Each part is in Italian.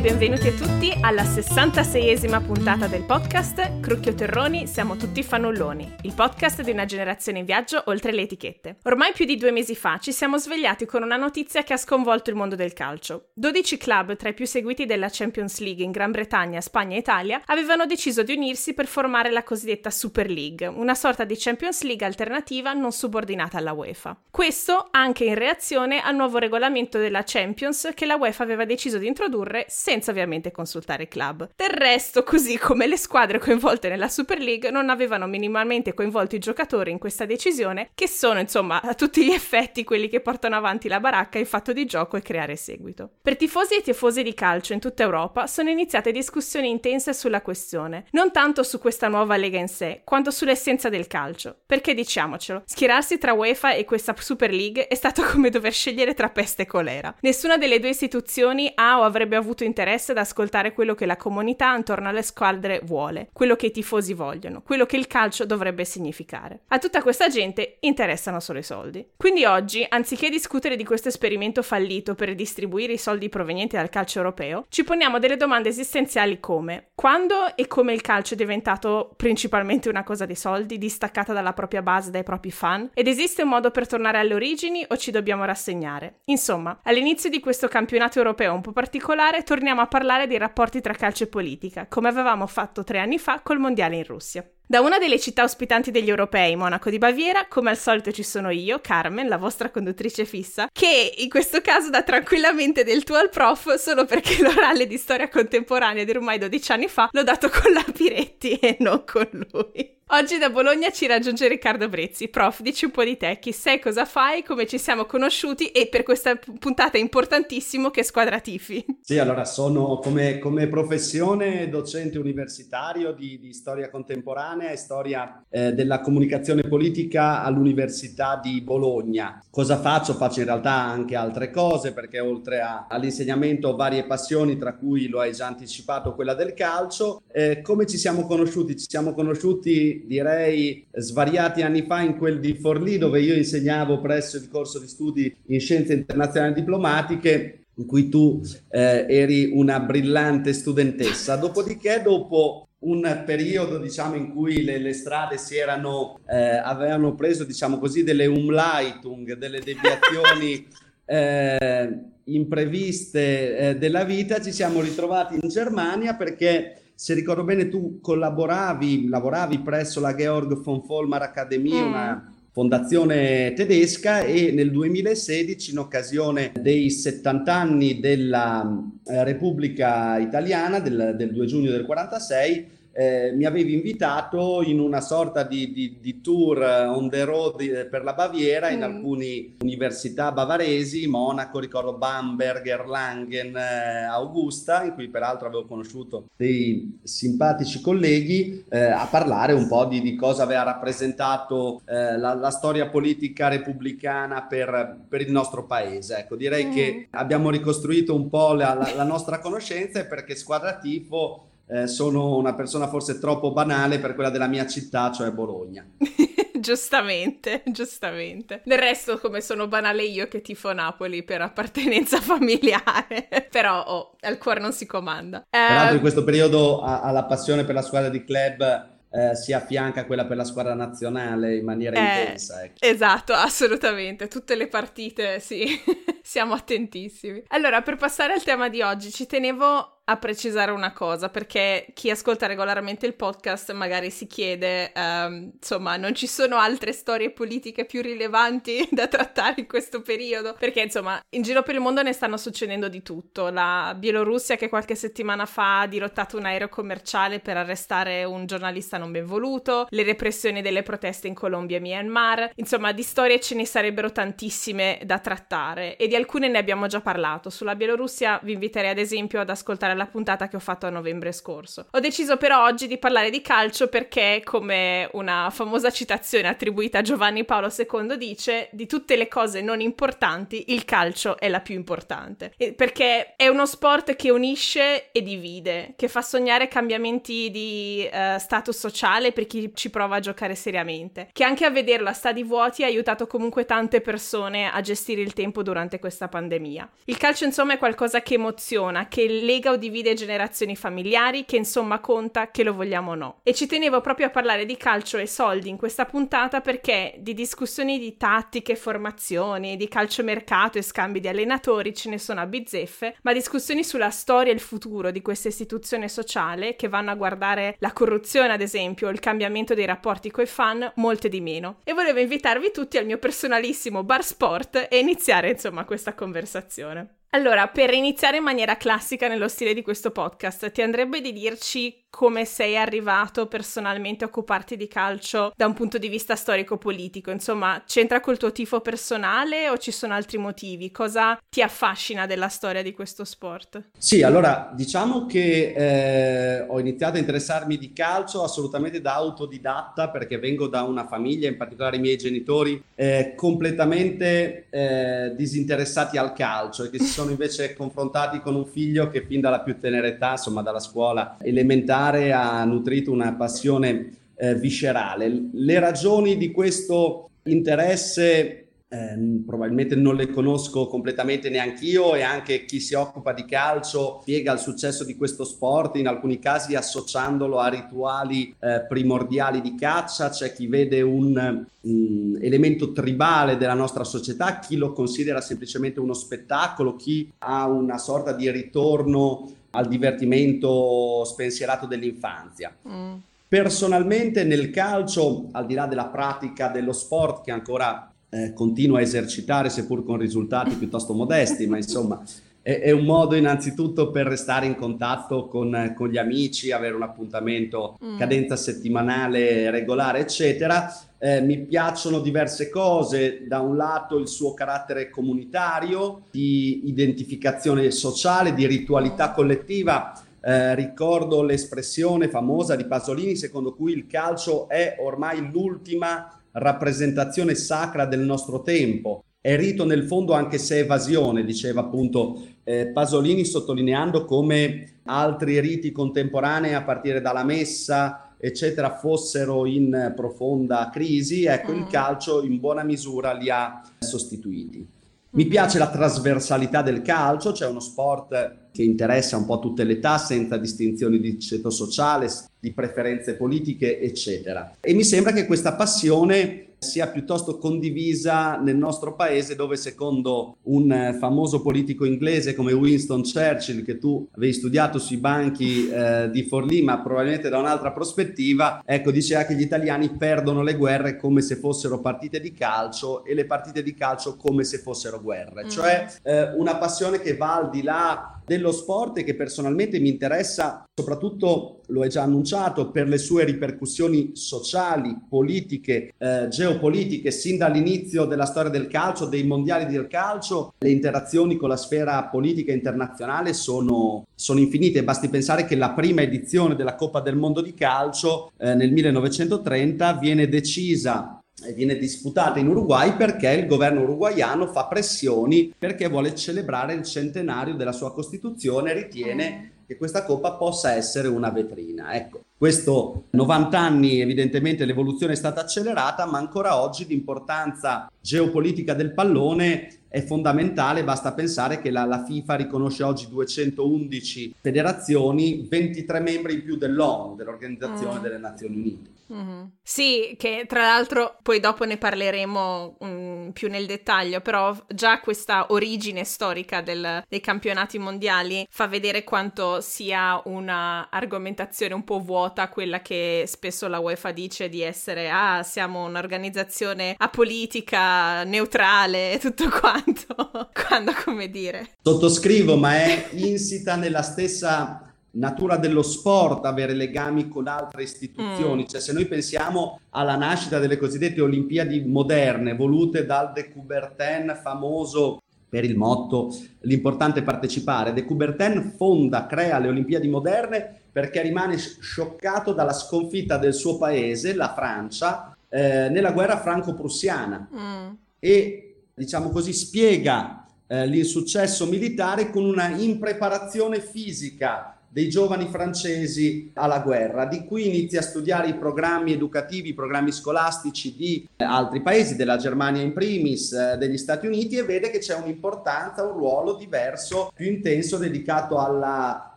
benvenuti a tutti alla 66esima puntata del podcast Crucchio Terroni, siamo tutti fanulloni, il podcast di una generazione in viaggio oltre le etichette. Ormai più di due mesi fa ci siamo svegliati con una notizia che ha sconvolto il mondo del calcio. 12 club tra i più seguiti della Champions League in Gran Bretagna, Spagna e Italia avevano deciso di unirsi per formare la cosiddetta Super League, una sorta di Champions League alternativa non subordinata alla UEFA. Questo anche in reazione al nuovo regolamento della Champions che la UEFA aveva deciso di introdurre senza ovviamente consultare i club. Del resto, così come le squadre coinvolte nella Super League non avevano minimamente coinvolto i giocatori in questa decisione, che sono insomma a tutti gli effetti quelli che portano avanti la baracca in fatto di gioco e creare seguito. Per tifosi e tifosi di calcio in tutta Europa sono iniziate discussioni intense sulla questione, non tanto su questa nuova lega in sé, quanto sull'essenza del calcio. Perché diciamocelo, schierarsi tra UEFA e questa Super League è stato come dover scegliere tra peste e colera. Nessuna delle due istituzioni ha o avrebbe avuto interesse ad ascoltare quello che la comunità intorno alle squadre vuole, quello che i tifosi vogliono, quello che il calcio dovrebbe significare. A tutta questa gente interessano solo i soldi. Quindi oggi, anziché discutere di questo esperimento fallito per distribuire i soldi provenienti dal calcio europeo, ci poniamo delle domande esistenziali come quando e come il calcio è diventato principalmente una cosa di soldi, distaccata dalla propria base, dai propri fan? Ed esiste un modo per tornare alle origini o ci dobbiamo rassegnare? Insomma, all'inizio di questo campionato europeo un po' particolare, torniamo a parlare dei rapporti tra calcio e politica, come avevamo fatto tre anni fa col Mondiale in Russia. Da una delle città ospitanti degli europei, Monaco di Baviera, come al solito ci sono io, Carmen, la vostra conduttrice fissa, che in questo caso dà tranquillamente del tuo al prof solo perché l'orale di storia contemporanea di ormai 12 anni fa l'ho dato con la Piretti e non con lui. Oggi da Bologna ci raggiunge Riccardo Brezzi. Prof, dici un po' di te, chi sei, cosa fai, come ci siamo conosciuti e per questa puntata importantissimo che squadra tifi. Sì, allora sono come, come professione docente universitario di, di, storia contemporanea e storia eh, della comunicazione politica all'Università di Bologna. Cosa faccio? Faccio in realtà anche altre cose perché oltre a, all'insegnamento ho varie passioni, tra cui lo hai già anticipato quella del calcio. Eh, come ci siamo conosciuti? Ci siamo conosciuti direi svariati anni fa in quel di Forlì dove io insegnavo presso il corso di studi in scienze internazionali diplomatiche in cui tu eh, eri una brillante studentessa. Dopodiché, dopo un periodo diciamo in cui le, le strade si erano eh, avevano preso diciamo così delle umleitung delle deviazioni eh, impreviste eh, della vita ci siamo ritrovati in Germania perché se ricordo bene tu collaboravi, lavoravi presso la Georg von Vollmar Academy, mm. una fondazione tedesca e nel 2016 in occasione dei 70 anni della eh, Repubblica Italiana del, del 2 giugno del 46 eh, mi avevi invitato in una sorta di, di, di, tour on the road eh, per la Baviera in mm. alcune università bavaresi, Monaco, ricordo Bamberg, Erlangen, eh, Augusta, in cui peraltro avevo conosciuto dei simpatici colleghi, eh, a parlare un po' di, di cosa aveva rappresentato eh, la, la, storia politica repubblicana per, per, il nostro paese. Ecco, direi mm. che abbiamo ricostruito un po' la, la, la nostra conoscenza e perché Squadra Tifo eh, sono una persona forse troppo banale per quella della mia città, cioè Bologna. giustamente, giustamente. Del resto, come sono banale io che tifo Napoli per appartenenza familiare, però oh, al cuore non si comanda. Peraltro, uh, in questo periodo alla passione per la squadra di club. Eh, si affianca a quella per la squadra nazionale in maniera eh, intensa. Ecco. Esatto, assolutamente. Tutte le partite, sì, siamo attentissimi. Allora, per passare al tema di oggi, ci tenevo a precisare una cosa, perché chi ascolta regolarmente il podcast magari si chiede, um, insomma, non ci sono altre storie politiche più rilevanti da trattare in questo periodo? Perché, insomma, in giro per il mondo ne stanno succedendo di tutto. La Bielorussia che qualche settimana fa ha dirottato un aereo commerciale per arrestare un giornalista non ben voluto, le repressioni delle proteste in Colombia e Myanmar. Insomma, di storie ce ne sarebbero tantissime da trattare e di alcune ne abbiamo già parlato. Sulla Bielorussia vi inviterei ad esempio ad ascoltare alla puntata che ho fatto a novembre scorso. Ho deciso però oggi di parlare di calcio perché, come una famosa citazione attribuita a Giovanni Paolo II dice, di tutte le cose non importanti, il calcio è la più importante. E perché è uno sport che unisce e divide, che fa sognare cambiamenti di uh, status sociale per chi ci prova a giocare seriamente, che anche a vederlo a stadi vuoti ha aiutato comunque tante persone a gestire il tempo durante questa pandemia. Il calcio insomma è qualcosa che emoziona, che lega o divide generazioni familiari, che insomma conta, che lo vogliamo o no. E ci tenevo proprio a parlare di calcio e soldi in questa puntata perché di discussioni di tattiche, formazioni, di calciomercato e scambi di allenatori ce ne sono a bizzeffe, ma discussioni sulla storia e il futuro di questa istituzione sociale che vanno a guardare la corruzione ad esempio il cambiamento dei rapporti coi fan, molte di meno. E volevo invitarvi tutti al mio personalissimo bar sport e iniziare insomma questa conversazione. Allora, per iniziare in maniera classica nello stile di questo podcast, ti andrebbe di dirci come sei arrivato personalmente a occuparti di calcio da un punto di vista storico-politico? Insomma, c'entra col tuo tifo personale o ci sono altri motivi? Cosa ti affascina della storia di questo sport? Sì, allora diciamo che eh, ho iniziato a interessarmi di calcio assolutamente da autodidatta perché vengo da una famiglia, in particolare i miei genitori, eh, completamente eh, disinteressati al calcio e che si sono invece confrontati con un figlio che fin dalla più tenera età, insomma dalla scuola elementare, ha nutrito una passione eh, viscerale. Le ragioni di questo interesse eh, probabilmente non le conosco completamente neanche io e anche chi si occupa di calcio spiega il successo di questo sport, in alcuni casi associandolo a rituali eh, primordiali di caccia, c'è chi vede un um, elemento tribale della nostra società, chi lo considera semplicemente uno spettacolo, chi ha una sorta di ritorno al divertimento spensierato dell'infanzia. Mm. Personalmente nel calcio, al di là della pratica dello sport che ancora eh, continuo a esercitare, seppur con risultati piuttosto modesti, ma insomma è, è, un modo innanzitutto per restare in contatto con, con gli amici, avere un appuntamento, mm. cadenza settimanale regolare, eccetera. Eh, mi piacciono diverse cose, da un lato il suo carattere comunitario, di identificazione sociale, di ritualità collettiva. Eh, ricordo l'espressione famosa di Pasolini secondo cui il calcio è ormai l'ultima rappresentazione sacra del nostro tempo. È rito nel fondo anche se evasione, diceva appunto eh, Pasolini sottolineando come altri riti contemporanei a partire dalla messa, eccetera, fossero in profonda crisi, ecco mm. il calcio in buona misura li ha sostituiti. Mi mm-hmm. piace la trasversalità del calcio, cioè uno sport che interessa un po' tutte le età senza distinzioni di ceto sociale, di preferenze politiche, eccetera. E mi sembra che questa passione sia piuttosto condivisa nel nostro paese dove secondo un eh, famoso politico inglese come Winston Churchill che tu avevi studiato sui banchi eh, di Forlì ma probabilmente da un'altra prospettiva ecco diceva che gli italiani perdono le guerre come se fossero partite di calcio e le partite di calcio come se fossero guerre mm. cioè eh, una passione che va al di là dello sport che personalmente mi interessa soprattutto, lo hai già annunciato, per le sue ripercussioni sociali, politiche, eh, geopolitiche, sin dall'inizio della storia del calcio, dei mondiali del calcio, le interazioni con la sfera politica internazionale sono, sono infinite. Basti pensare che la prima edizione della Coppa del Mondo di calcio eh, nel 1930 viene decisa viene disputata in Uruguay perché il governo uruguaiano fa pressioni perché vuole celebrare il centenario della sua Costituzione e ritiene che questa coppa possa essere una vetrina. Ecco, questo 90 anni evidentemente l'evoluzione è stata accelerata, ma ancora oggi l'importanza geopolitica del pallone è fondamentale, basta pensare che la, la, FIFA riconosce oggi 211 federazioni, 23 membri in più dell'ONU, dell'Organizzazione mm. delle Nazioni Unite. Mm-hmm. Sì, che tra l'altro poi dopo ne parleremo um, più nel dettaglio, però già questa origine storica del, dei campionati mondiali fa vedere quanto sia una argomentazione un po' vuota quella che spesso la UEFA dice di essere ah, siamo un'organizzazione apolitica, neutrale e tutto quanto, quando come dire. Sottoscrivo, ma è insita nella stessa natura dello sport avere legami con altre istituzioni, mm. cioè se noi pensiamo alla nascita delle cosiddette Olimpiadi moderne volute dal de Coubertin famoso per il motto l'importante è partecipare. De Coubertin fonda, crea le Olimpiadi moderne perché rimane scioccato dalla sconfitta del suo paese, la Francia, eh, nella guerra franco-prussiana mm. e diciamo così spiega eh, l'insuccesso militare con una impreparazione fisica dei giovani francesi alla guerra, di cui inizia a studiare i programmi educativi, i programmi scolastici di altri paesi, della Germania in primis, eh, degli Stati Uniti e vede che c'è un'importanza, un ruolo diverso, più intenso dedicato alla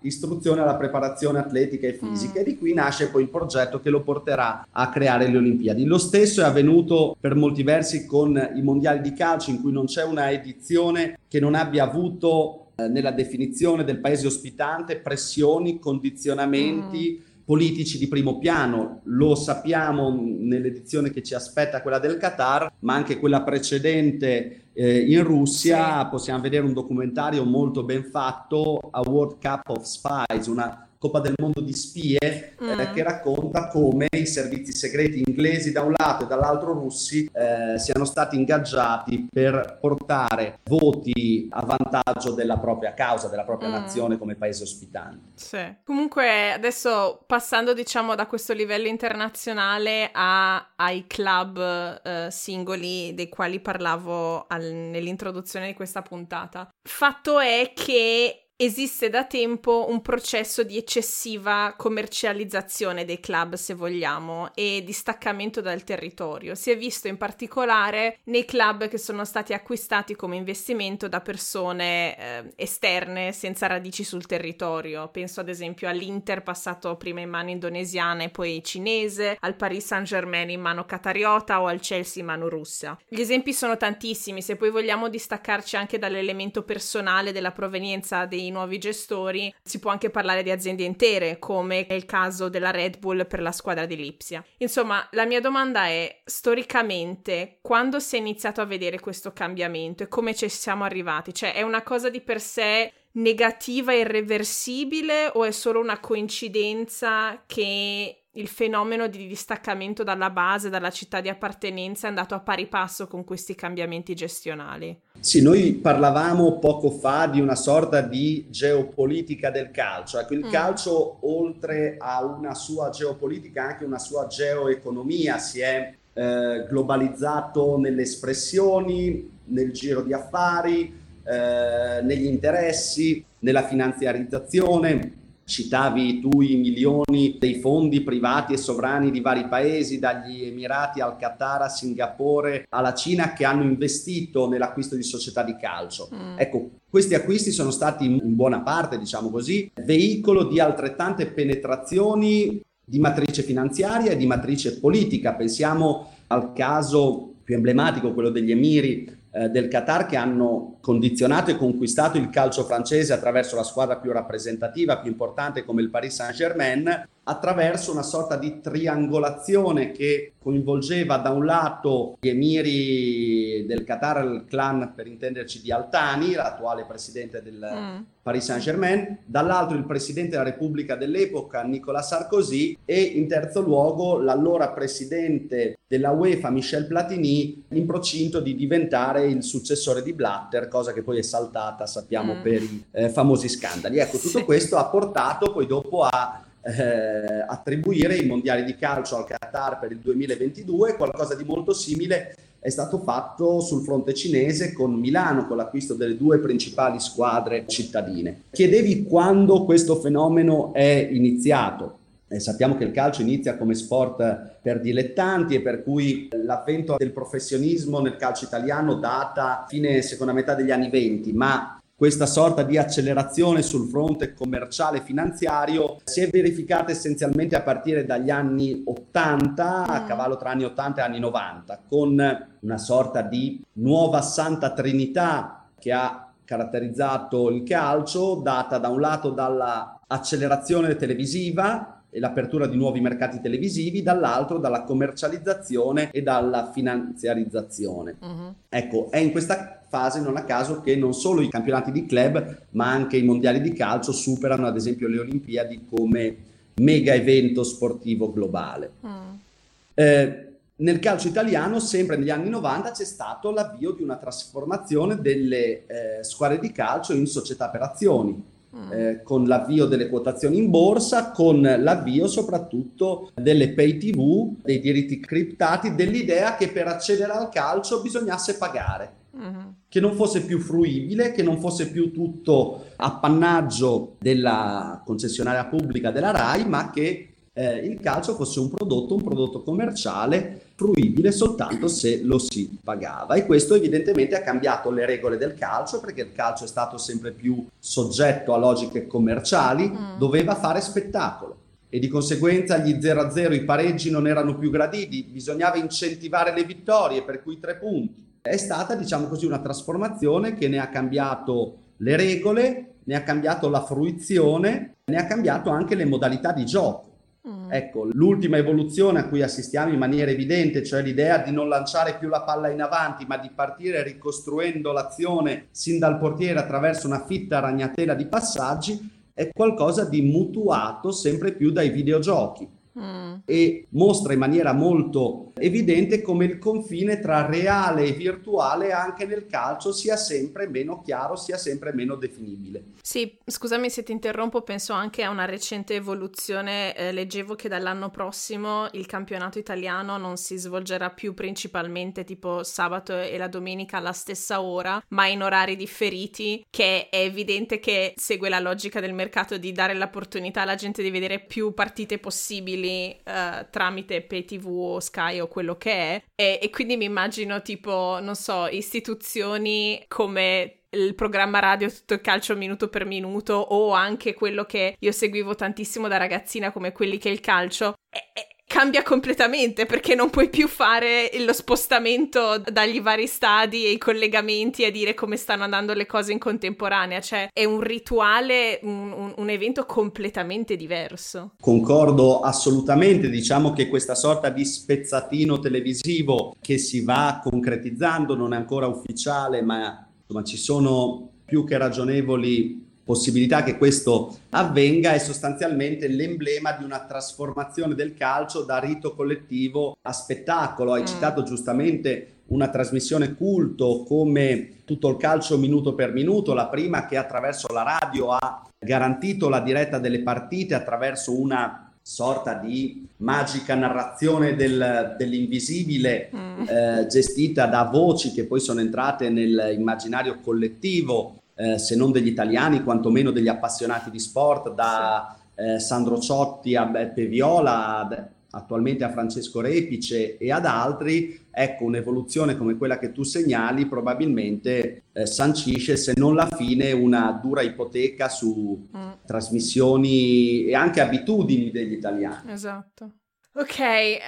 istruzione, alla preparazione atletica e fisica mm. e di qui nasce poi il progetto che lo porterà a creare le Olimpiadi. Lo stesso è avvenuto per molti versi con i mondiali di calcio in cui non c'è una edizione che non abbia avuto nella definizione del paese ospitante pressioni, condizionamenti. Mm politici di primo piano, lo sappiamo nell'edizione che ci aspetta, quella del Qatar, ma anche quella precedente eh, in Russia, sì. possiamo vedere un documentario molto ben fatto, A World Cup of Spies, una Coppa del Mondo di spie eh, mm. eh, che racconta come i servizi segreti inglesi da un lato e dall'altro russi eh, siano stati ingaggiati per portare voti a vantaggio della propria causa, della propria mm. nazione come paese ospitante. Sì. Comunque adesso passando diciamo da questo livello internazionale a, ai club eh, singoli dei quali parlavo al, nell'introduzione di questa puntata. Fatto è che esiste da tempo un processo di eccessiva commercializzazione dei club, se vogliamo, e di staccamento dal territorio. Si è visto in particolare nei club che sono stati acquistati come investimento da persone eh, esterne senza radici sul territorio. Penso ad esempio all'Inter passato prima in mano indonesiana e poi cinese, al Paris Saint-Germain in mano catariota o al Chelsea in mano russa. Gli esempi sono tantissimi, se poi vogliamo distaccarci anche dall'elemento personale della provenienza dei nuovi gestori, si può anche parlare di aziende intere, come è il caso della Red Bull per la squadra di Lipsia. Insomma, la mia domanda è, storicamente, quando si è iniziato a vedere questo cambiamento e come ci siamo arrivati? Cioè, è una cosa di per sé negativa e irreversibile o è solo una coincidenza che il fenomeno di distaccamento dalla base, dalla città di appartenenza è andato a pari passo con questi cambiamenti gestionali. Sì, noi parlavamo poco fa di una sorta di geopolitica del calcio. Ecco, il mm. calcio, oltre a una sua geopolitica, anche una sua geoeconomia, si è eh, globalizzato nelle espressioni, nel giro di affari, eh, negli interessi, nella finanziarizzazione Citavi tu i milioni dei fondi privati e sovrani di vari paesi, dagli Emirati al Qatar a Singapore alla Cina, che hanno investito nell'acquisto di società di calcio. Mm. Ecco, questi acquisti sono stati in buona parte, diciamo così, veicolo di altrettante penetrazioni di matrice finanziaria e di matrice politica. Pensiamo al caso più emblematico, quello degli Emiri eh, del Qatar che hanno condizionato e conquistato il calcio francese attraverso la squadra più rappresentativa, più importante come il Paris Saint-Germain, attraverso una sorta di triangolazione che coinvolgeva da un lato gli emiri del Qatar, il clan per intenderci di Altani, l'attuale presidente del mm. Paris Saint-Germain, dall'altro il presidente della Repubblica dell'epoca Nicolas Sarkozy e in terzo luogo l'allora presidente della UEFA Michel Platini in procinto di diventare il successore di Blatter, cosa che poi è saltata, sappiamo, mm. per i eh, famosi scandali. Ecco, tutto sì. questo ha portato poi dopo a eh, attribuire i mondiali di calcio al Qatar per il 2022, qualcosa di molto simile è stato fatto sul fronte cinese con Milano, con l'acquisto delle due principali squadre cittadine. Chiedevi quando questo fenomeno è iniziato. E sappiamo che il calcio inizia come sport per dilettanti e per cui l'avvento del professionismo nel calcio italiano data fine seconda metà degli anni 20, ma questa sorta di accelerazione sul fronte commerciale e finanziario si è verificata essenzialmente a partire dagli anni 80, a mm. cavallo tra anni 80 e anni 90, con una sorta di nuova santa trinità che ha caratterizzato il calcio, data da un lato dall'accelerazione televisiva e l'apertura di nuovi mercati televisivi, dall'altro dalla commercializzazione e dalla finanziarizzazione. Uh-huh. Ecco, è in questa fase non a caso che non solo i campionati di club, ma anche i mondiali di calcio superano ad esempio le Olimpiadi come mega evento sportivo globale. Mm. Eh, nel calcio italiano, sempre negli anni 90, c'è stato l'avvio di una trasformazione delle eh, squadre di calcio in società per azioni. Eh, con l'avvio delle quotazioni in borsa, con l'avvio soprattutto delle pay TV, dei diritti criptati, dell'idea che per accedere al calcio bisognasse pagare. Mm-hmm. Che non fosse più fruibile, che non fosse più tutto appannaggio della concessionaria pubblica della RAI, ma che eh, il calcio fosse un prodotto, un prodotto commerciale fruibile soltanto se lo si pagava e questo evidentemente ha cambiato le regole del calcio perché il calcio è stato sempre più soggetto a logiche commerciali, mm. doveva fare spettacolo e di conseguenza gli 0-0, i pareggi non erano più graditi, bisognava incentivare le vittorie per cui tre punti. È stata diciamo così una trasformazione che ne ha cambiato le regole, ne ha cambiato la fruizione, ne ha cambiato anche le modalità di gioco. Mm. Ecco, l'ultima evoluzione a cui assistiamo in maniera evidente, cioè l'idea di non lanciare più la palla in avanti, ma di partire ricostruendo l'azione sin dal portiere attraverso una fitta ragnatela di passaggi, è qualcosa di mutuato sempre più dai videogiochi mm. e mostra in maniera molto evidente come il confine tra reale e virtuale anche nel calcio sia sempre meno chiaro, sia sempre meno definibile. Sì, scusami se ti interrompo, penso anche a una recente evoluzione. Eh, leggevo che dall'anno prossimo il campionato italiano non si svolgerà più principalmente tipo sabato e la domenica alla stessa ora, ma in orari differiti, che è evidente che segue la logica del mercato di dare l'opportunità alla gente di vedere più partite possibili uh, tramite PayTV o Sky o quello che è e, e quindi mi immagino tipo, non so, istituzioni come il programma radio tutto il calcio minuto per minuto o anche quello che io seguivo tantissimo da ragazzina come quelli che è il calcio e, e, cambia completamente perché non puoi più fare lo spostamento dagli vari stadi e i collegamenti a dire come stanno andando le cose in contemporanea, cioè è un rituale, un, un evento completamente diverso. Concordo assolutamente, diciamo che questa sorta di spezzatino televisivo che si va concretizzando non è ancora ufficiale, ma insomma ci sono più che ragionevoli possibilità che questo avvenga è sostanzialmente l'emblema di una trasformazione del calcio da rito collettivo a spettacolo. Hai mm. citato giustamente una trasmissione culto come tutto il calcio minuto per minuto, la prima che attraverso la radio ha garantito la diretta delle partite attraverso una sorta di magica narrazione del, dell'invisibile mm. eh, gestita da voci che poi sono entrate nell'immaginario collettivo eh, se non degli italiani, quantomeno degli appassionati di sport, da eh, Sandro Ciotti a Beppe Viola, attualmente a Francesco Repice e ad altri, ecco un'evoluzione come quella che tu segnali probabilmente eh, sancisce se non la fine una dura ipoteca su mm. trasmissioni e anche abitudini degli italiani. Esatto. Ok,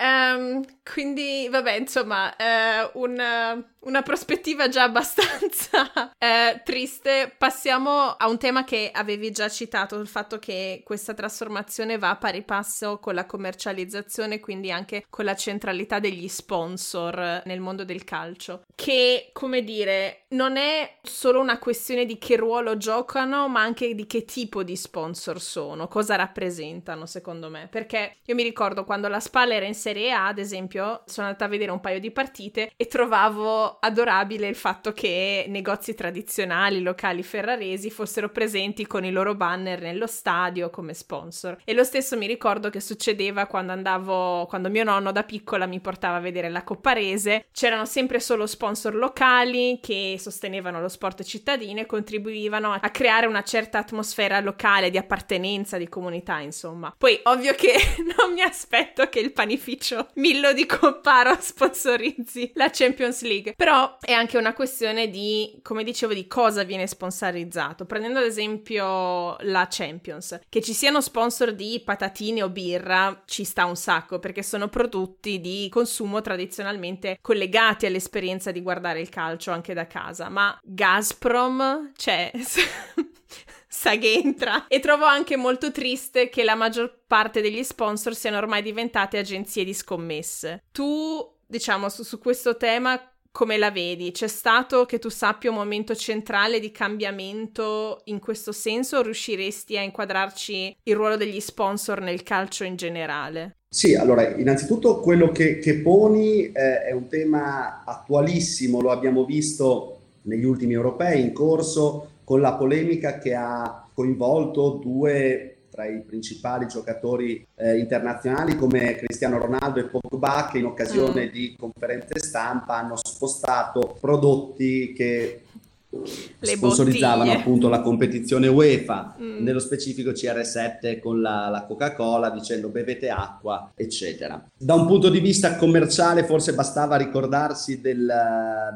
um, quindi vabbè, insomma, eh, un, una prospettiva già abbastanza eh, triste. Passiamo a un tema che avevi già citato, il fatto che questa trasformazione va a pari passo con la commercializzazione, quindi anche con la centralità degli sponsor nel mondo del calcio, che, come dire, non è solo una questione di che ruolo giocano, ma anche di che tipo di sponsor sono, cosa rappresentano, secondo me. Perché io mi ricordo quando la Spalla era in Serie A, ad esempio, sono andata a vedere un paio di partite e trovavo adorabile il fatto che negozi tradizionali, locali ferraresi fossero presenti con i loro banner nello stadio come sponsor. E lo stesso mi ricordo che succedeva quando andavo, quando mio nonno da piccola mi portava a vedere la Copparese, c'erano sempre solo sponsor locali che sostenevano lo sport cittadino e contribuivano a creare una certa atmosfera locale di appartenenza, di comunità, insomma. Poi ovvio che non mi aspetto che il panificio Millo di Copparo sponsorizzi la Champions League. Però è anche una questione di, come dicevo, di cosa viene sponsorizzato. Prendendo ad esempio la Champions, che ci siano sponsor di patatine o birra ci sta un sacco perché sono prodotti di consumo tradizionalmente collegati all'esperienza di guardare il calcio anche da casa. Ma Gazprom, cioè sa che entra. E trovo anche molto triste che la maggior parte degli sponsor siano ormai diventate agenzie di scommesse. Tu, diciamo, su, su questo tema come la vedi? C'è stato, che tu sappia, un momento centrale di cambiamento in questo senso riusciresti a inquadrarci il ruolo degli sponsor nel calcio in generale? Sì, allora, innanzitutto quello che, che poni eh, è un tema attualissimo, lo abbiamo visto negli ultimi europei in corso con la polemica che ha coinvolto due tra i principali giocatori eh, internazionali come Cristiano Ronaldo e Pogba che in occasione mm. di conferenze stampa hanno spostato prodotti che le sponsorizzavano bottiglie. appunto la competizione UEFA, mm. nello specifico CR7 con la, la, Coca-Cola dicendo bevete acqua, eccetera. Da un punto di vista commerciale forse bastava ricordarsi del,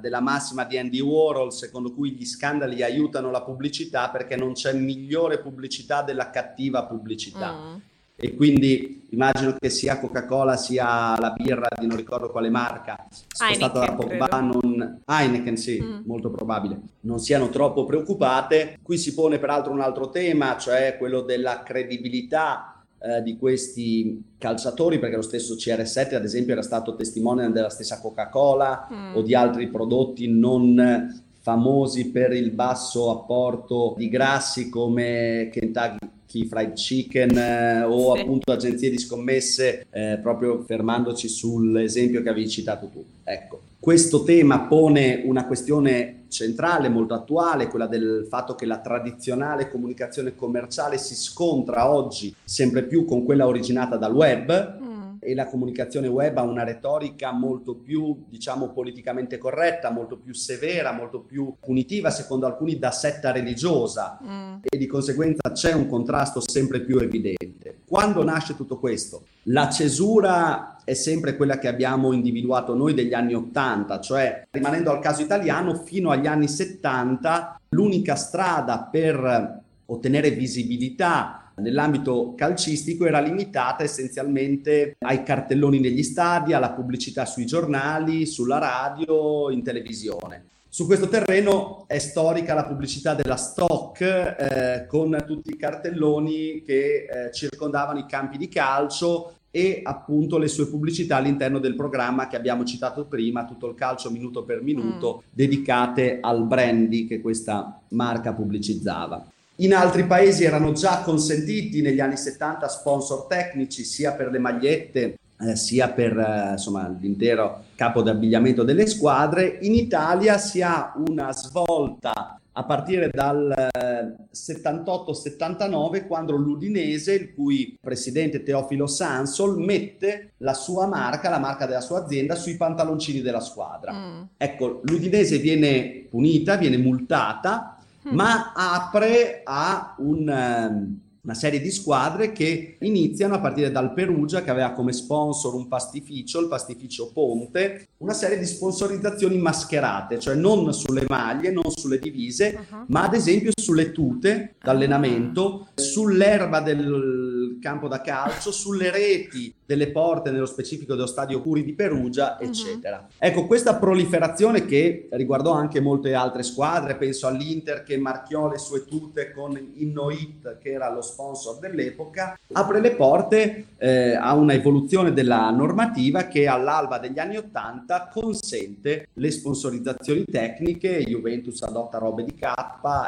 della massima di Andy Warhol secondo cui gli scandali aiutano la pubblicità perché non c'è migliore pubblicità della cattiva pubblicità. Mm e quindi immagino che sia Coca-Cola sia la birra di non ricordo quale marca spostata da Pogba non Heineken sì mm. molto probabile non siano troppo preoccupate qui si pone peraltro un altro tema cioè quello della credibilità eh, di questi calciatori perché lo stesso CR7 ad esempio era stato testimone della stessa Coca-Cola mm. o di altri prodotti non famosi per il basso apporto di grassi come Kentucky Fried Chicken eh, o sì. appunto agenzie di scommesse, eh, proprio fermandoci sull'esempio che avevi citato tu. Ecco, questo tema pone una questione centrale, molto attuale, quella del fatto che la tradizionale comunicazione commerciale si scontra oggi sempre più con quella originata dal web. E la comunicazione web ha una retorica molto più, diciamo, politicamente corretta, molto più severa, molto più punitiva, secondo alcuni da setta religiosa mm. e di conseguenza c'è un contrasto sempre più evidente. Quando nasce tutto questo? La cesura è sempre quella che abbiamo individuato noi degli anni 80, cioè rimanendo al caso italiano, fino agli anni 70 l'unica strada per ottenere visibilità nell'ambito calcistico era limitata essenzialmente ai cartelloni negli stadi, alla pubblicità sui giornali, sulla radio, in televisione. Su questo terreno è storica la pubblicità della Stock eh, con tutti i cartelloni che eh, circondavano i campi di calcio e appunto le sue pubblicità all'interno del programma che abbiamo citato prima, tutto il calcio minuto per minuto, mm. dedicate al brandy che questa marca pubblicizzava. In altri paesi erano già consentiti negli anni 70 sponsor tecnici sia per le magliette eh, sia per eh, insomma, l'intero capo d'abbigliamento delle squadre. In Italia si ha una svolta a partire dal eh, 78-79 quando l'Udinese, il cui presidente Teofilo Sansol, mette la sua marca, la marca della sua azienda, sui pantaloncini della squadra. Mm. Ecco, l'Udinese viene punita, viene multata Mm. ma apre a un, ehm, una serie di squadre che iniziano a partire dal Perugia che aveva come sponsor un pastificio, il pastificio Ponte, una serie di sponsorizzazioni mascherate, cioè non sulle maglie, non sulle divise, uh-huh. ma ad esempio sulle tute d'allenamento, uh-huh. sull'erba del campo da calcio, sulle reti delle porte, nello specifico dello stadio Curi di Perugia, uh-huh. eccetera. Ecco, questa proliferazione che riguardò anche molte altre squadre, penso all'Inter che marchiò le sue tute con Innoit, che era lo sponsor dell'epoca, apre le porte eh, a una evoluzione della normativa che all'alba degli anni Ottanta consente le sponsorizzazioni tecniche, Juventus adotta robe di K,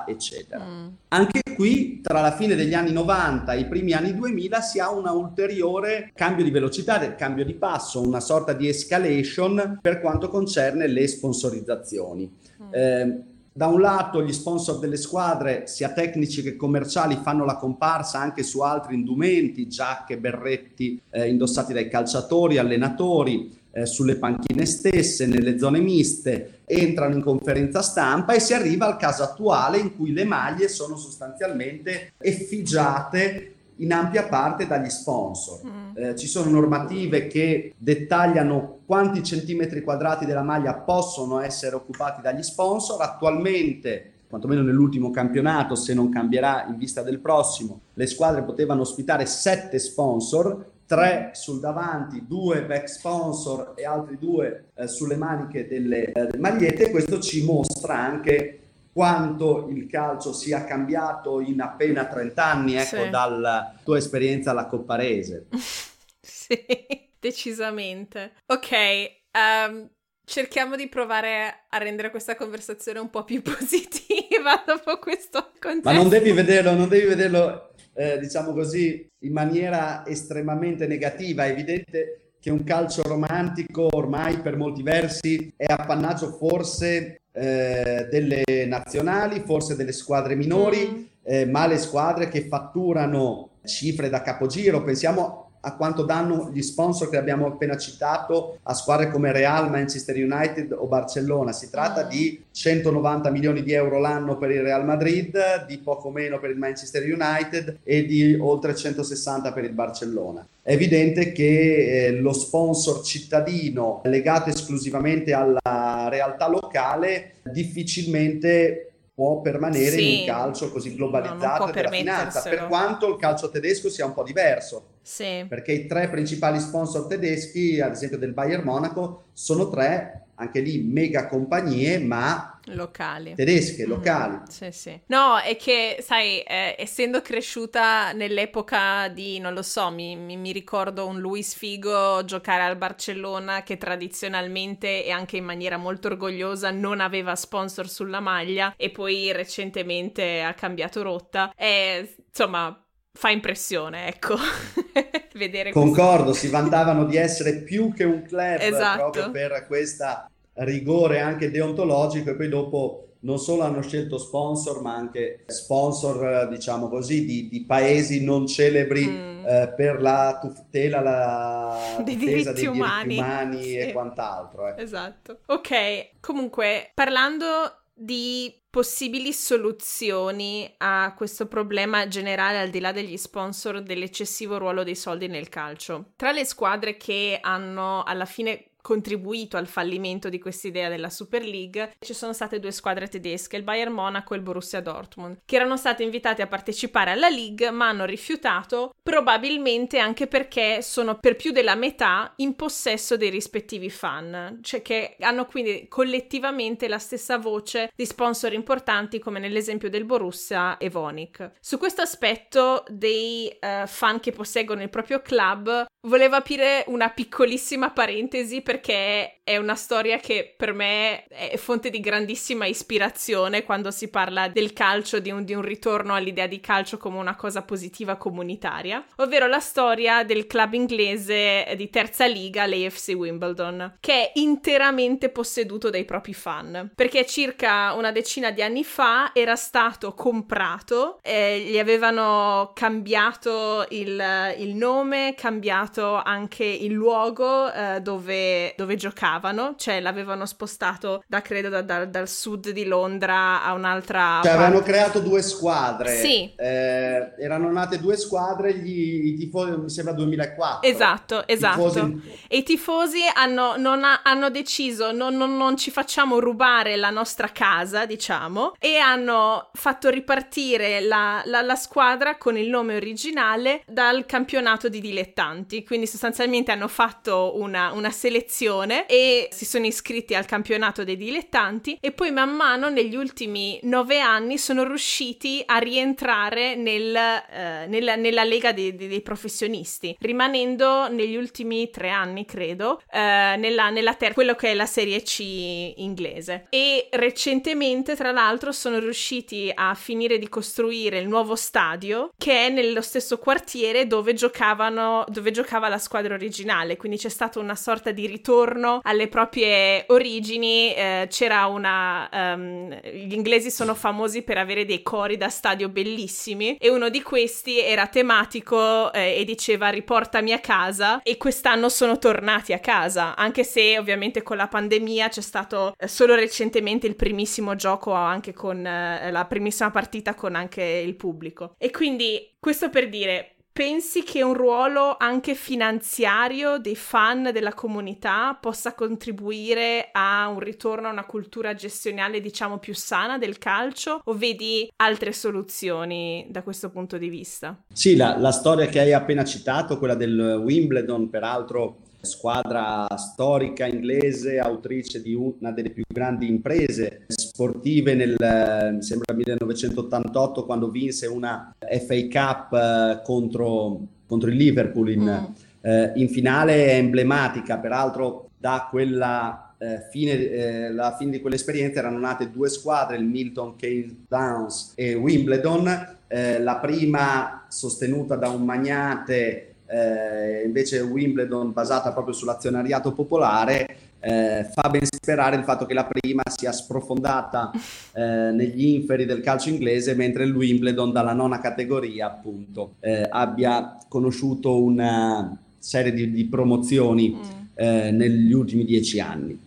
eccetera. Mm. Anche qui, tra la fine degli anni 90 e i primi anni 2000, si ha un ulteriore cambio di di velocità, del cambio di passo, una sorta di escalation per quanto concerne le sponsorizzazioni. Mm. Eh, da un lato gli sponsor delle squadre, sia tecnici che commerciali, fanno la comparsa anche su altri indumenti, giacche, berretti eh, indossati dai calciatori, allenatori, eh, sulle panchine stesse, nelle zone miste, entrano in conferenza stampa e si arriva al caso attuale in cui le maglie sono sostanzialmente effigiate in ampia parte dagli sponsor. Mm. Eh, ci sono normative che dettagliano quanti centimetri quadrati della maglia possono essere occupati dagli sponsor. Attualmente, quantomeno nell'ultimo campionato, se non cambierà in vista del prossimo, le squadre potevano ospitare sette sponsor, tre sul davanti, due back sponsor e altri due eh, sulle maniche delle eh, magliette. Questo ci mostra anche quanto il calcio sia cambiato in appena 30 anni, ecco, sì. dalla tua esperienza alla Copparese. sì, decisamente. Ok, um, cerchiamo di provare a rendere questa conversazione un po' più positiva dopo questo contesto. Ma non devi vederlo, non devi vederlo eh, diciamo così, in maniera estremamente negativa. È evidente che un calcio romantico ormai per molti versi è appannaggio forse eh, delle nazionali, forse delle squadre minori, mm. eh, ma le squadre che fatturano cifre da capogiro, pensiamo a quanto danno gli sponsor che abbiamo appena citato a squadre come Real, Manchester United o Barcellona. Si tratta di 190 milioni di euro l'anno per il Real Madrid, di poco meno per il Manchester United e di oltre 160 per il Barcellona. È evidente che eh, lo sponsor cittadino legato esclusivamente alla realtà locale difficilmente può permanere sì, in un calcio così globalizzato no, della finanza, per quanto il calcio tedesco sia un po' diverso. Sì. Perché i tre principali sponsor tedeschi, ad esempio del Bayern Monaco, sono tre, anche lì mega compagnie, ma locali. Tedesche, mm-hmm. locali. Mm, sì, sì. No, è che, sai, eh, essendo cresciuta nell'epoca di, non lo so, mi, mi, mi, ricordo un Luis Figo giocare al Barcellona che tradizionalmente e anche in maniera molto orgogliosa non aveva sponsor sulla maglia e poi recentemente ha cambiato rotta. E, insomma, fa impressione, ecco. Vedere Concordo, questo. si vantavano di essere più che un club esatto. proprio per questa rigore anche deontologico e poi dopo non solo hanno scelto sponsor, ma anche sponsor, diciamo così, di, di paesi non celebri mm. eh, per la tutela la dei diritti dei umani, diritti umani sì. e quant'altro. Eh. Esatto. Ok, comunque, parlando di possibili soluzioni a questo problema generale al di là degli sponsor dell'eccessivo ruolo dei soldi nel calcio. Tra le squadre che hanno alla fine contribuito al fallimento di quest'idea della Super League, ci sono state due squadre tedesche, il Bayern Monaco e il Borussia Dortmund, che erano state invitate a partecipare alla League ma hanno rifiutato, probabilmente anche perché sono per più della metà in possesso dei rispettivi fan, cioè che hanno quindi collettivamente la stessa voce di sponsor importanti come nell'esempio del Borussia e Vonik. Su questo aspetto dei uh, fan che posseggono il proprio club volevo aprire una piccolissima parentesi perché è una storia che per me è fonte di grandissima ispirazione quando si parla del calcio, di un, di un ritorno all'idea di calcio come una cosa positiva comunitaria, ovvero la storia del club inglese di terza liga, l'AFC Wimbledon, che è interamente posseduto dai propri fan, perché circa una decina di anni fa era stato comprato, eh, gli avevano cambiato il, il nome, cambiato anche il luogo eh, dove dove, giocavano, cioè l'avevano spostato da credo da, da, dal sud di Londra a un'altra. Cioè avevano creato due squadre. Sì. Eh, erano nate due squadre, gli, i tifosi, mi sembra 2004. Esatto, esatto. Tifosi... E i tifosi hanno, ha, hanno deciso, non, non, non ci facciamo rubare la nostra casa, diciamo, e hanno fatto ripartire la, la, la squadra con il nome originale dal campionato di dilettanti. Quindi sostanzialmente hanno fatto una, una selezione selezione si sono iscritti al campionato dei dilettanti e poi man mano negli ultimi nove anni sono riusciti a rientrare nel, eh, nella, nella, lega dei, dei, professionisti, rimanendo negli ultimi tre anni, credo, eh, nella, nella ter- quello che è la Serie C inglese. E recentemente, tra l'altro, sono riusciti a finire di costruire il nuovo stadio che è nello stesso quartiere dove giocavano, dove giocava la squadra originale, quindi c'è stata una sorta di ritorno alle proprie origini. Eh, c'era una. Um, gli inglesi sono famosi per avere dei cori da stadio bellissimi e uno di questi era tematico eh, e diceva riportami a casa e quest'anno sono tornati a casa, anche se ovviamente con la pandemia c'è stato eh, solo recentemente il primissimo gioco anche con eh, la primissima partita con anche il pubblico. E quindi questo per dire pensi che un ruolo anche finanziario dei fan della comunità possa contribuire a un ritorno a una cultura gestionale, diciamo, più sana del calcio? O vedi altre soluzioni da questo punto di vista? Sì, la, la storia che hai appena citato, quella del Wimbledon, peraltro squadra storica inglese, autrice di una delle più grandi imprese sportive nel sembra 1988 quando vinse una FA Cup eh, contro, contro il Liverpool in, mm. eh, in, finale emblematica, peraltro da quella eh, fine, eh, fine di quell'esperienza erano nate due squadre, il Milton Keynes Downs e Wimbledon eh, la prima sostenuta da un magnate, eh, invece Wimbledon basata proprio sull'azionariato popolare, eh, fa ben sperare il fatto che la prima sia sprofondata eh, negli inferi del calcio inglese, mentre il Wimbledon dalla nona categoria appunto eh, abbia conosciuto una serie di, di promozioni mm. Eh, negli ultimi dieci anni.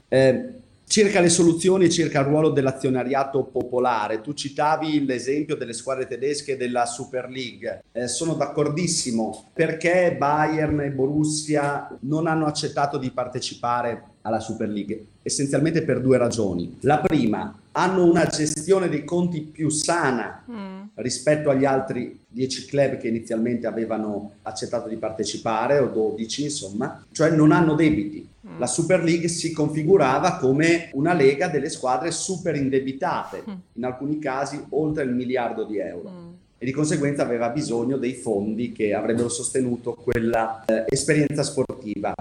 Circa le soluzioni e circa il ruolo dell'azionariato popolare, tu citavi l'esempio delle squadre tedesche della Super League. Eh, sono d'accordissimo perché Bayern e Borussia non hanno accettato di partecipare alla Super League, essenzialmente per due ragioni. La prima, hanno una gestione dei conti più sana mm. rispetto agli altri 10 club che inizialmente avevano accettato di partecipare, o 12 insomma, cioè non hanno debiti. Mm. La Super League si configurava come una lega delle squadre super indebitate, mm. in alcuni casi oltre il miliardo di euro. Mm. E di conseguenza aveva bisogno dei fondi che avrebbero sostenuto quella eh, esperienza sportiva.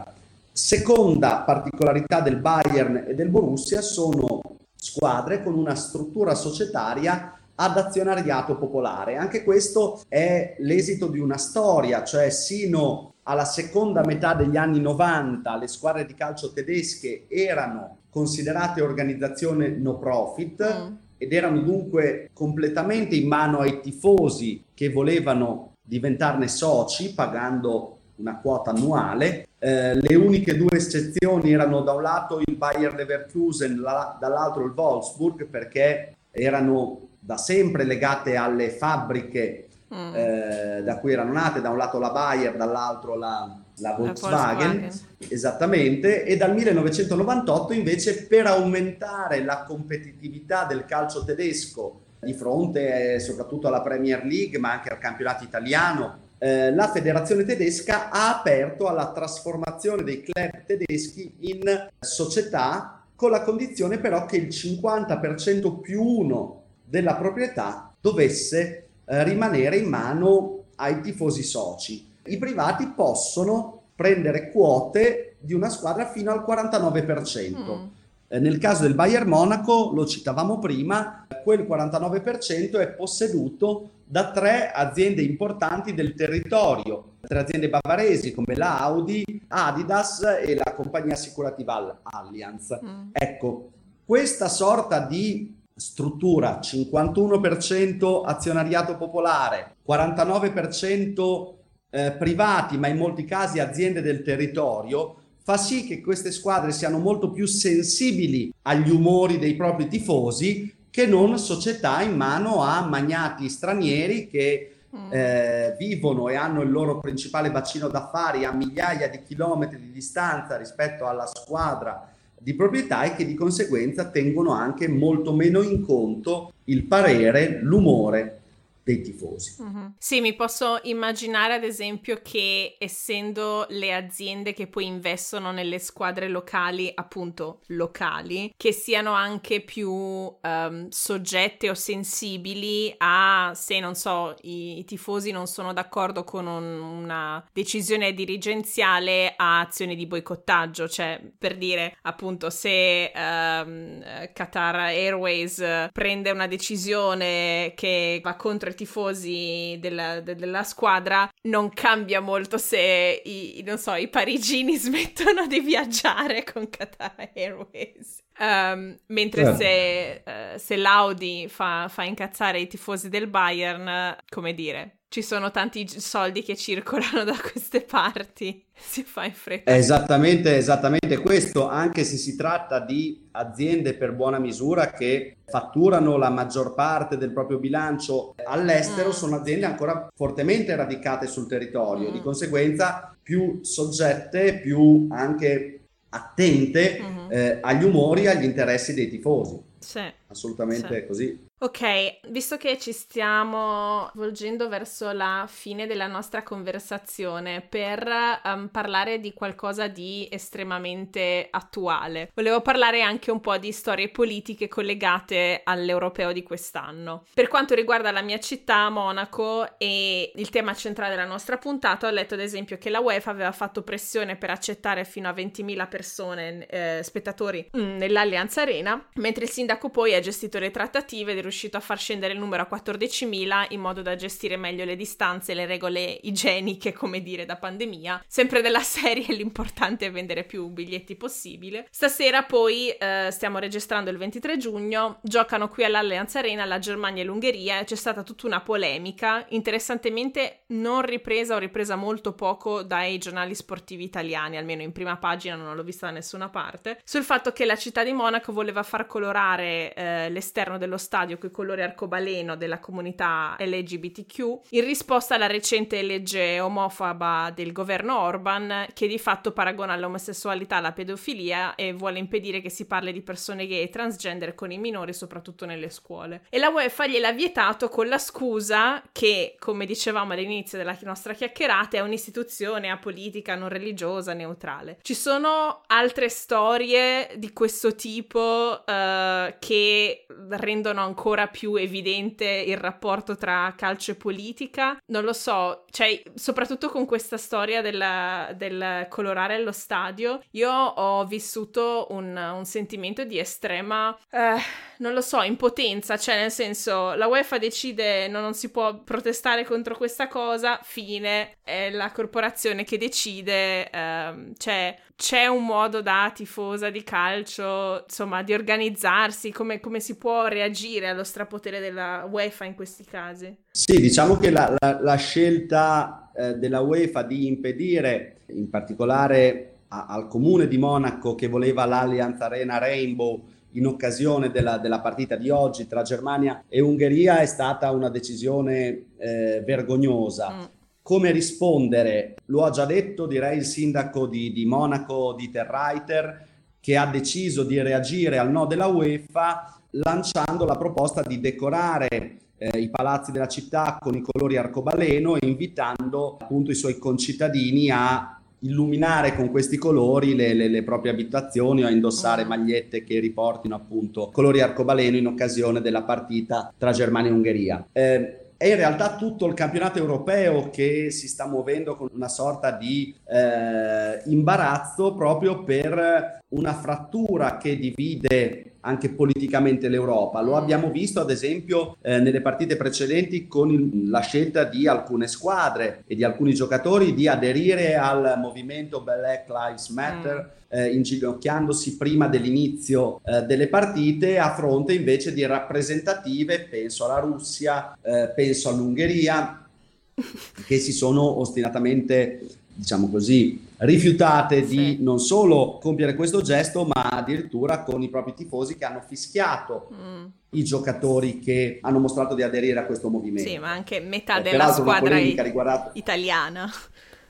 Seconda particolarità del Bayern e del Borussia sono squadre con una struttura societaria ad azionariato popolare. Anche questo è l'esito di una storia, cioè sino alla seconda metà degli anni 90 le squadre di calcio tedesche erano considerate organizzazione no profit mm. ed erano dunque completamente in mano ai tifosi che volevano diventarne soci pagando una quota annuale. Eh, le uniche due eccezioni erano da un lato il Bayer Leverkusen, la, dall'altro il Wolfsburg, perché erano da sempre legate alle fabbriche mm. eh, da cui erano nate, da un lato la Bayer, dall'altro la, la Volkswagen, Volkswagen, esattamente, e dal 1998 invece per aumentare la competitività del calcio tedesco di fronte eh, soprattutto alla Premier League, ma anche al campionato italiano, eh, la federazione tedesca ha aperto alla trasformazione dei club tedeschi in società con la condizione però che il 50% più uno della proprietà dovesse eh, rimanere in mano ai tifosi soci. I privati possono prendere quote di una squadra fino al 49%. Mm. Eh, nel caso del Bayern Monaco, lo citavamo prima, quel 49% è posseduto da tre aziende importanti del territorio, tre aziende bavaresi come la Audi, Adidas e la compagnia assicurativa Allianz. Mm. Ecco, questa sorta di struttura 51% azionariato popolare, 49% eh, privati, ma in molti casi aziende del territorio, fa sì che queste squadre siano molto più sensibili agli umori dei propri tifosi che non società in mano a magnati stranieri che mm. eh, vivono e hanno il loro principale bacino d'affari a migliaia di chilometri di distanza rispetto alla squadra di proprietà e che di conseguenza tengono anche molto meno in conto il parere, l'umore dei tifosi. Mm-hmm. Sì, mi posso immaginare ad esempio che essendo le aziende che poi investono nelle squadre locali, appunto locali, che siano anche più um, soggette o sensibili a se non so i, i tifosi non sono d'accordo con un, una decisione dirigenziale a azioni di boicottaggio, cioè per dire appunto se um, Qatar Airways prende una decisione che va contro i tifosi della, de, della squadra non cambia molto se i, so, i parigini smettono di viaggiare con Qatar Airways. Um, mentre eh. se, uh, se, l'Audi fa, fa incazzare i tifosi del Bayern, come dire, ci sono tanti soldi che circolano da queste parti, si fa in fretta. È esattamente, esattamente questo, anche se si tratta di aziende per buona misura che fatturano la maggior parte del proprio bilancio all'estero, mm. sono aziende ancora fortemente radicate sul territorio, mm. di conseguenza più soggette, più anche attente mm-hmm. eh, agli umori e agli interessi dei tifosi. Sì. Assolutamente sì. così. Ok, visto che ci stiamo volgendo verso la fine della nostra conversazione per um, parlare di qualcosa di estremamente attuale, volevo parlare anche un po' di storie politiche collegate all'europeo di quest'anno. Per quanto riguarda la mia città, Monaco, e il tema centrale della nostra puntata, ho letto ad esempio che la UEFA aveva fatto pressione per accettare fino a 20.000 persone, eh, spettatori, mm, nell'Allianz Arena, mentre il sindaco poi ha gestito le trattative ed è riuscito a far scendere il numero a 14.000 in modo da gestire meglio le distanze e le regole igieniche, come dire, da pandemia. Sempre della serie l'importante è vendere più biglietti possibile. Stasera poi eh, stiamo registrando il 23 giugno, giocano qui all'Allianz Arena la Germania e l'Ungheria c'è stata tutta una polemica, interessantemente non ripresa o ripresa molto poco dai giornali sportivi italiani, almeno in prima pagina non l'ho vista da nessuna parte, sul fatto che la città di Monaco voleva far colorare eh, l'esterno dello stadio con i colori arcobaleno della comunità LGBTQ in risposta alla recente legge omofoba del governo Orban che di fatto paragona l'omosessualità alla pedofilia e vuole impedire che si parli di persone gay e transgender con i minori soprattutto nelle scuole. E la UEFA gliel'ha vietato con la scusa che, come dicevamo all'inizio della nostra chiacchierata, è un'istituzione apolitica, non religiosa, neutrale. Ci sono altre storie di questo tipo uh, che rendono ancora più evidente il rapporto tra calcio e politica. Non lo so, cioè, soprattutto con questa storia della, del colorare allo stadio, io ho vissuto un, un sentimento di estrema, uh, non lo so, impotenza, cioè nel senso, la UEFA decide non, non si può protestare contro questa cosa, fine, è la corporazione che decide, uh, cioè c'è un modo da tifosa di calcio, insomma, di organizzarsi, come, come si può reagire allo strapotere della UEFA in questi casi? Sì, diciamo che la, la, la scelta eh, della UEFA di impedire, in particolare a, al comune di Monaco che voleva l'Allianz Arena Rainbow in occasione della, della, partita di oggi tra Germania e Ungheria è stata una decisione eh, vergognosa. Mm come rispondere? Lo ha già detto, direi, il sindaco di, di Monaco, Dieter Reiter, che ha deciso di reagire al no della UEFA lanciando la proposta di decorare eh, i palazzi della città con i colori arcobaleno e invitando appunto i suoi concittadini a illuminare con questi colori le, le, le, proprie abitazioni o a indossare magliette che riportino appunto colori arcobaleno in occasione della partita tra Germania e Ungheria. Eh, è in realtà tutto il campionato europeo che si sta muovendo con una sorta di eh, imbarazzo proprio per una frattura che divide anche politicamente l'Europa. Lo abbiamo visto ad esempio eh, nelle partite precedenti con il, la scelta di alcune squadre e di alcuni giocatori di aderire al movimento Black Lives Matter. Mm. Eh, inginocchiandosi prima dell'inizio eh, delle partite a fronte invece di rappresentative, penso alla Russia, eh, penso all'Ungheria, che si sono ostinatamente diciamo così, rifiutate di non solo compiere questo gesto, ma addirittura con i propri tifosi che hanno fischiato mm. i giocatori che hanno mostrato di aderire a questo movimento. Sì, ma anche metà eh, della squadra i- riguardato... italiana.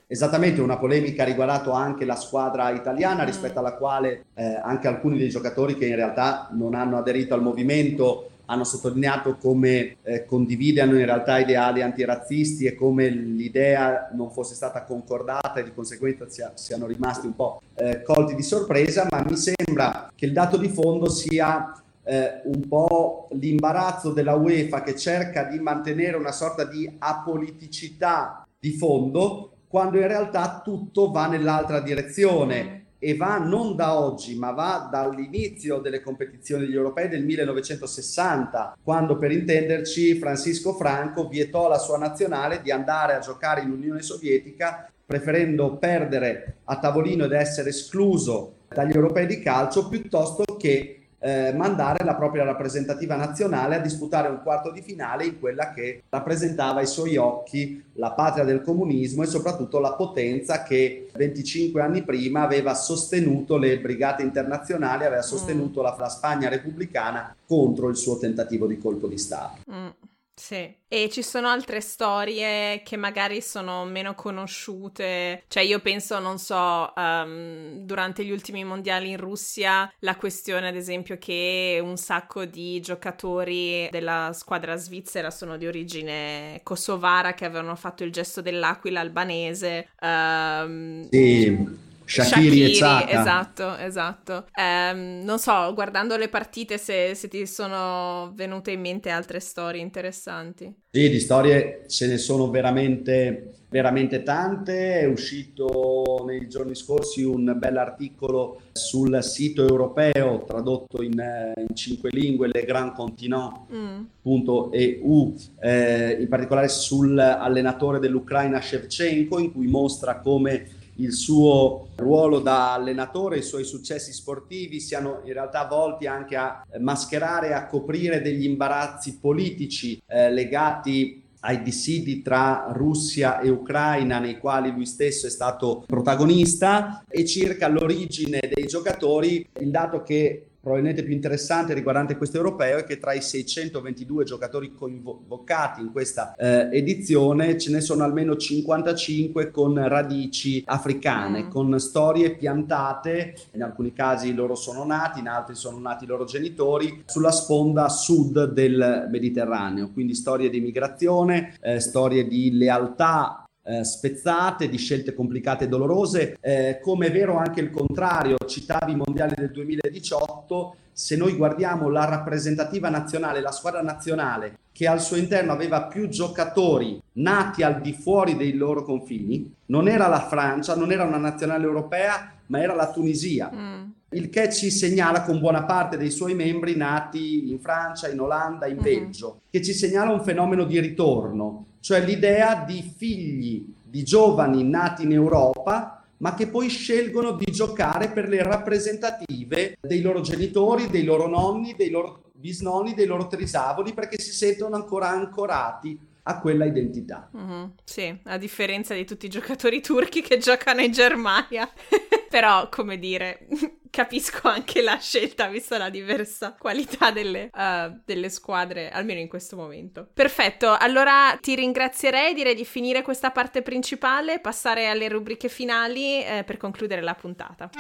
Esattamente, una polemica ha riguardato anche la squadra italiana, mm. rispetto alla quale eh, anche alcuni dei giocatori che in realtà non hanno aderito al movimento hanno sottolineato come eh, condividano in realtà ideali antirazzisti e come l'idea non fosse stata concordata e di conseguenza sia, siano rimasti un po' eh, colti di sorpresa, ma mi sembra che il dato di fondo sia eh, un po' l'imbarazzo della UEFA che cerca di mantenere una sorta di apoliticità di fondo quando in realtà tutto va nell'altra direzione e va non da oggi, ma va dall'inizio delle competizioni degli europei del 1960, quando per intenderci Francisco Franco vietò alla sua nazionale di andare a giocare in Unione Sovietica, preferendo perdere a tavolino ed essere escluso dagli europei di calcio piuttosto che eh, mandare la propria rappresentativa nazionale a disputare un quarto di finale in quella che rappresentava ai suoi occhi la patria del comunismo e soprattutto la potenza che 25 anni prima aveva sostenuto le brigate internazionali, aveva sostenuto mm. la, la, Spagna repubblicana contro il suo tentativo di colpo di Stato. Mm. Sì, e ci sono altre storie che magari sono meno conosciute, cioè io penso, non so, um, durante gli ultimi mondiali in Russia, la questione ad esempio che un sacco di giocatori della squadra svizzera sono di origine kosovara che avevano fatto il gesto dell'aquila albanese. Um, sì Shakiri, e Chaka. Esatto, esatto. Eh, non so, guardando le partite se, se, ti sono venute in mente altre storie interessanti. Sì, di storie ce ne sono veramente, veramente tante. È uscito nei giorni scorsi un bell'articolo sul sito europeo tradotto in, in cinque lingue, legrandcontinent.eu, mm. eh, in particolare sull'allenatore dell'Ucraina Shevchenko, in cui mostra come il suo ruolo da allenatore, i suoi successi sportivi siano in realtà volti anche a mascherare a coprire degli imbarazzi politici eh, legati ai dissidi tra Russia e Ucraina nei quali lui stesso è stato protagonista e circa l'origine dei giocatori, il dato che probabilmente più interessante riguardante questo europeo è che tra i 622 giocatori convocati in questa eh, edizione ce ne sono almeno 55 con radici africane, mm. con storie piantate, in alcuni casi loro sono nati, in altri sono nati i loro genitori, sulla sponda sud del Mediterraneo, quindi storie di migrazione, eh, storie di lealtà eh, spezzate, di scelte complicate e dolorose, eh, come è vero anche il contrario, citavi i mondiali del 2018, se noi guardiamo la rappresentativa nazionale, la squadra nazionale, che al suo interno aveva più giocatori nati al di fuori dei loro confini, non era la Francia, non era una nazionale europea, ma era la Tunisia. Mm. Il che ci segnala con buona parte dei suoi membri nati in Francia, in Olanda, in mm-hmm. Belgio, che ci segnala un fenomeno di ritorno cioè l'idea di figli di giovani nati in Europa ma che poi scelgono di giocare per le rappresentative dei loro genitori, dei loro nonni, dei loro bisnonni, dei loro trisavoli, perché si sentono ancora ancorati a quella identità. Mm-hmm, sì, a differenza di tutti i giocatori turchi che giocano in Germania. Però, come dire, capisco anche la scelta, vista la diversa qualità delle, uh, delle, squadre, almeno in questo momento. Perfetto, allora ti ringrazierei, direi di finire questa parte principale, passare alle rubriche finali eh, per concludere la puntata.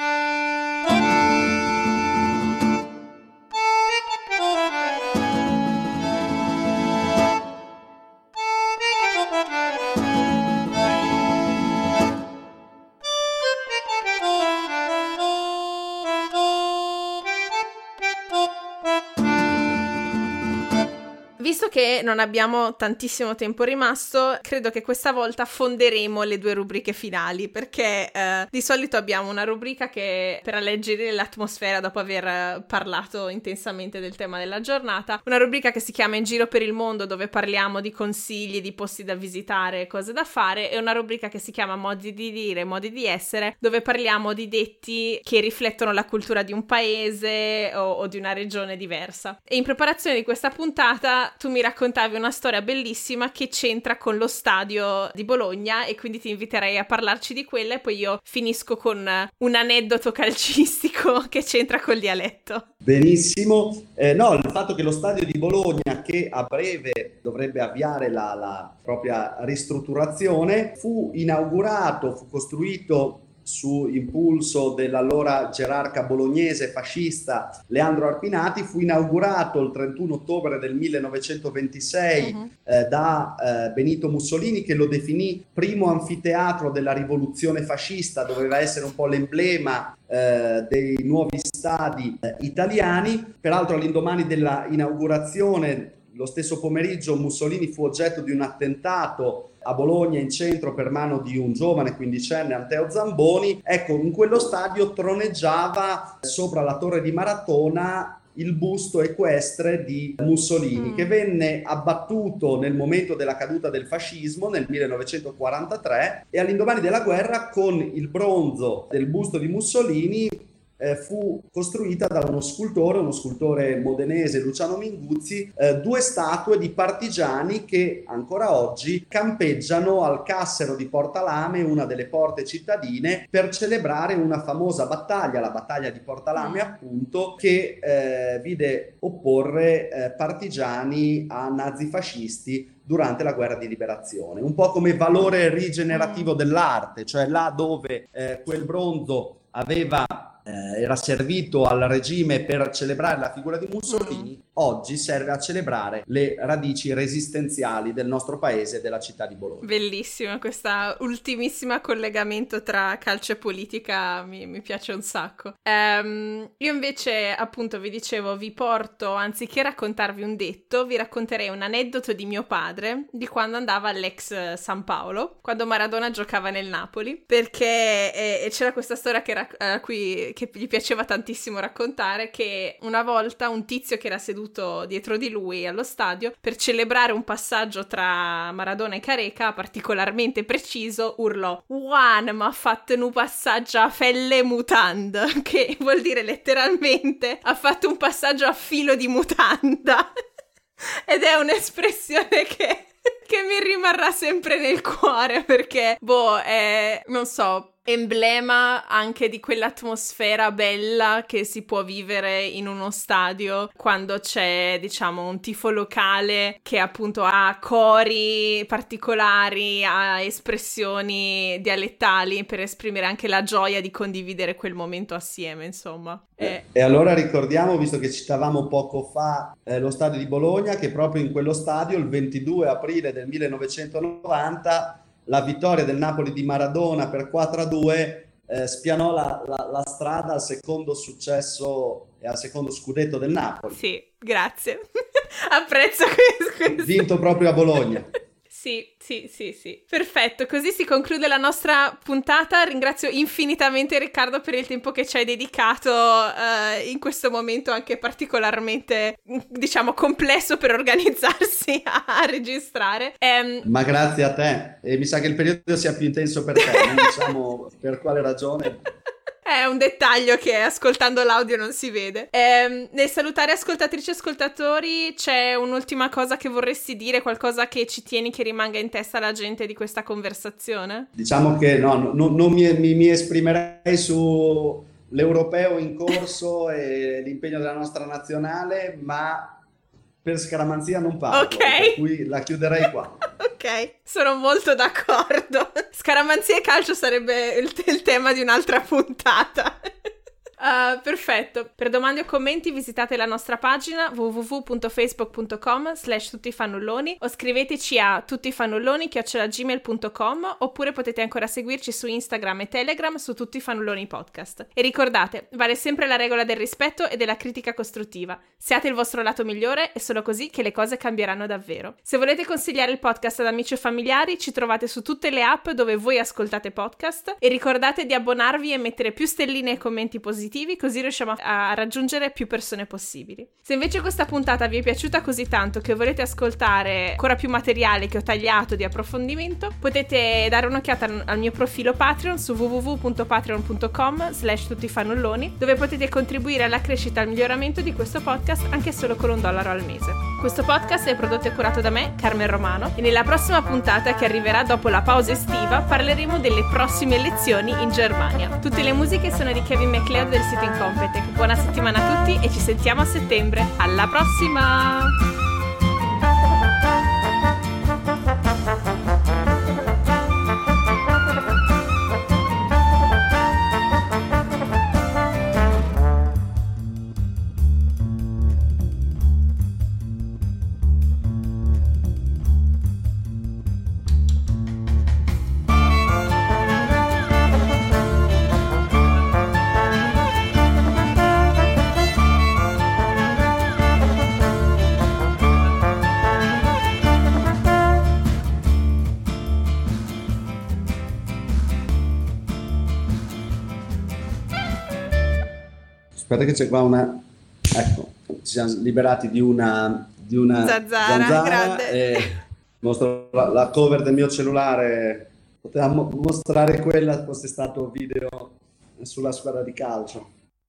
Che non abbiamo tantissimo tempo rimasto, credo che questa volta fonderemo le due rubriche finali, perché eh, di solito abbiamo una rubrica che per alleggerire l'atmosfera dopo aver parlato intensamente del tema della giornata, una rubrica che si chiama In giro per il mondo dove parliamo di consigli, di posti da visitare, cose da fare, e una rubrica che si chiama Modi di dire, modi di essere, dove parliamo di detti che riflettono la cultura di un paese o, o di una regione diversa. E in preparazione di questa puntata tu mi raccontavi una storia bellissima che c'entra con lo stadio di Bologna e quindi ti inviterei a parlarci di quella e poi io finisco con un aneddoto calcistico che c'entra col dialetto. Benissimo, eh, no, il fatto che lo stadio di Bologna, che a breve dovrebbe avviare la, la propria ristrutturazione, fu inaugurato, fu costruito su impulso dell'allora gerarca bolognese fascista Leandro Arpinati, fu inaugurato il 31 ottobre del 1926 uh-huh. eh, da eh, Benito Mussolini che lo definì primo anfiteatro della rivoluzione fascista, doveva essere un po' l'emblema eh, dei nuovi stadi eh, italiani. Peraltro all'indomani della inaugurazione, lo stesso pomeriggio Mussolini fu oggetto di un attentato a Bologna in centro per mano di un giovane quindicenne Anteo Zamboni, ecco, in quello stadio troneggiava sopra la torre di Maratona il busto equestre di Mussolini mm. che venne abbattuto nel momento della caduta del fascismo nel 1943 e all'indomani della guerra con il bronzo del busto di Mussolini eh, fu costruita da uno scultore, uno scultore modenese, Luciano Minguzzi, eh, due statue di partigiani che ancora oggi campeggiano al Cassero di Porta Lame, una delle porte cittadine, per celebrare una famosa battaglia, la battaglia di Porta Lame appunto, che eh, vide opporre eh, partigiani a nazifascisti durante la guerra di liberazione, un po' come valore rigenerativo mm. dell'arte, cioè là dove eh, quel bronzo aveva eh, era servito al regime per celebrare la figura di Mussolini, oggi serve a celebrare le radici resistenziali del nostro paese e della città di Bologna. Bellissima questa ultimissima collegamento tra calcio e politica, mi, mi piace un sacco. Um, io invece, appunto, vi dicevo, vi porto, anziché raccontarvi un detto, vi racconterei un aneddoto di mio padre di quando andava all'ex San Paolo, quando Maradona giocava nel Napoli, perché eh, c'era questa storia che, ra- cui, che gli piaceva tantissimo raccontare, che una volta un tizio che era seduto dietro di lui allo stadio, per celebrare un passaggio tra Maradona e Careca, particolarmente preciso, urlò Juan ma fatto un passaggio a felle mutanda, che vuol dire letteralmente ha fatto un passaggio a filo di mutanda. Ed è un'espressione che che mi rimarrà sempre nel cuore perché, boh, è, non so, emblema anche di quell'atmosfera bella che si può vivere in uno stadio quando c'è, diciamo, un tifo locale che appunto ha cori particolari, ha espressioni dialettali per esprimere anche la gioia di condividere quel momento assieme, insomma. E, e allora ricordiamo, visto che citavamo poco fa eh, lo stadio di Bologna, che proprio in quello stadio il 22 aprile del 1990 la vittoria del Napoli di Maradona per 4-2 eh, spianò la, la, la, strada al secondo successo e al secondo scudetto del Napoli. Sì, grazie. Apprezzo questo. Vinto proprio a Bologna. Sì, sì, sì, sì. Perfetto, così si conclude la nostra puntata. Ringrazio infinitamente Riccardo per il tempo che ci hai dedicato uh, in questo momento anche particolarmente, diciamo, complesso per organizzarsi a, registrare. Um... Ma grazie a te. E mi sa che il periodo sia più intenso per te, non diciamo per quale ragione. È un dettaglio che ascoltando l'audio non si vede. Eh, nel salutare ascoltatrici e ascoltatori, c'è un'ultima cosa che vorresti dire, qualcosa che ci tieni che rimanga in testa alla gente di questa conversazione? Diciamo che no, no non mi, mi, mi esprimerei su l'europeo in corso e l'impegno della nostra nazionale, ma per scaramanzia non parlo, ok per cui la chiuderei qua. ok, sono molto d'accordo. Scaramanzia e calcio sarebbe il, il tema di un'altra puntata. Uh, perfetto. Per domande o commenti visitate la nostra pagina www.facebook.com slash tuttifannulloni o scriveteci a tuttifannulloni.gmail.com oppure potete ancora seguirci su Instagram e Telegram su Tutti Fannulloni Podcast. E ricordate, vale sempre la regola del rispetto e della critica costruttiva. Siate il vostro lato migliore, è solo così che le cose cambieranno davvero. Se volete consigliare il podcast ad amici o familiari, ci trovate su tutte le app dove voi ascoltate podcast e ricordate di abbonarvi e mettere più stelline e commenti positivi positivi così riusciamo a raggiungere più persone possibili. Se invece questa puntata vi è piaciuta così tanto che volete ascoltare ancora più materiale che ho tagliato di approfondimento, potete dare un'occhiata al mio profilo Patreon su www.patreon.com slash tuttifannulloni dove potete contribuire alla crescita e al miglioramento di questo podcast anche solo con un dollaro al mese. Questo podcast è prodotto e curato da me, Carmen Romano, e nella prossima puntata che arriverà dopo la pausa estiva parleremo delle prossime elezioni in Germania. Tutte le musiche sono di Kevin MacLeod del sito Incompetech. Buona settimana a tutti e ci sentiamo a settembre. Alla prossima! Aspetta che c'è qua una... Ecco, ci siamo liberati di una... Di una zanzara, zanzara mostro la, la cover del mio cellulare. Potevamo mostrare quella fosse stato video sulla squadra di calcio.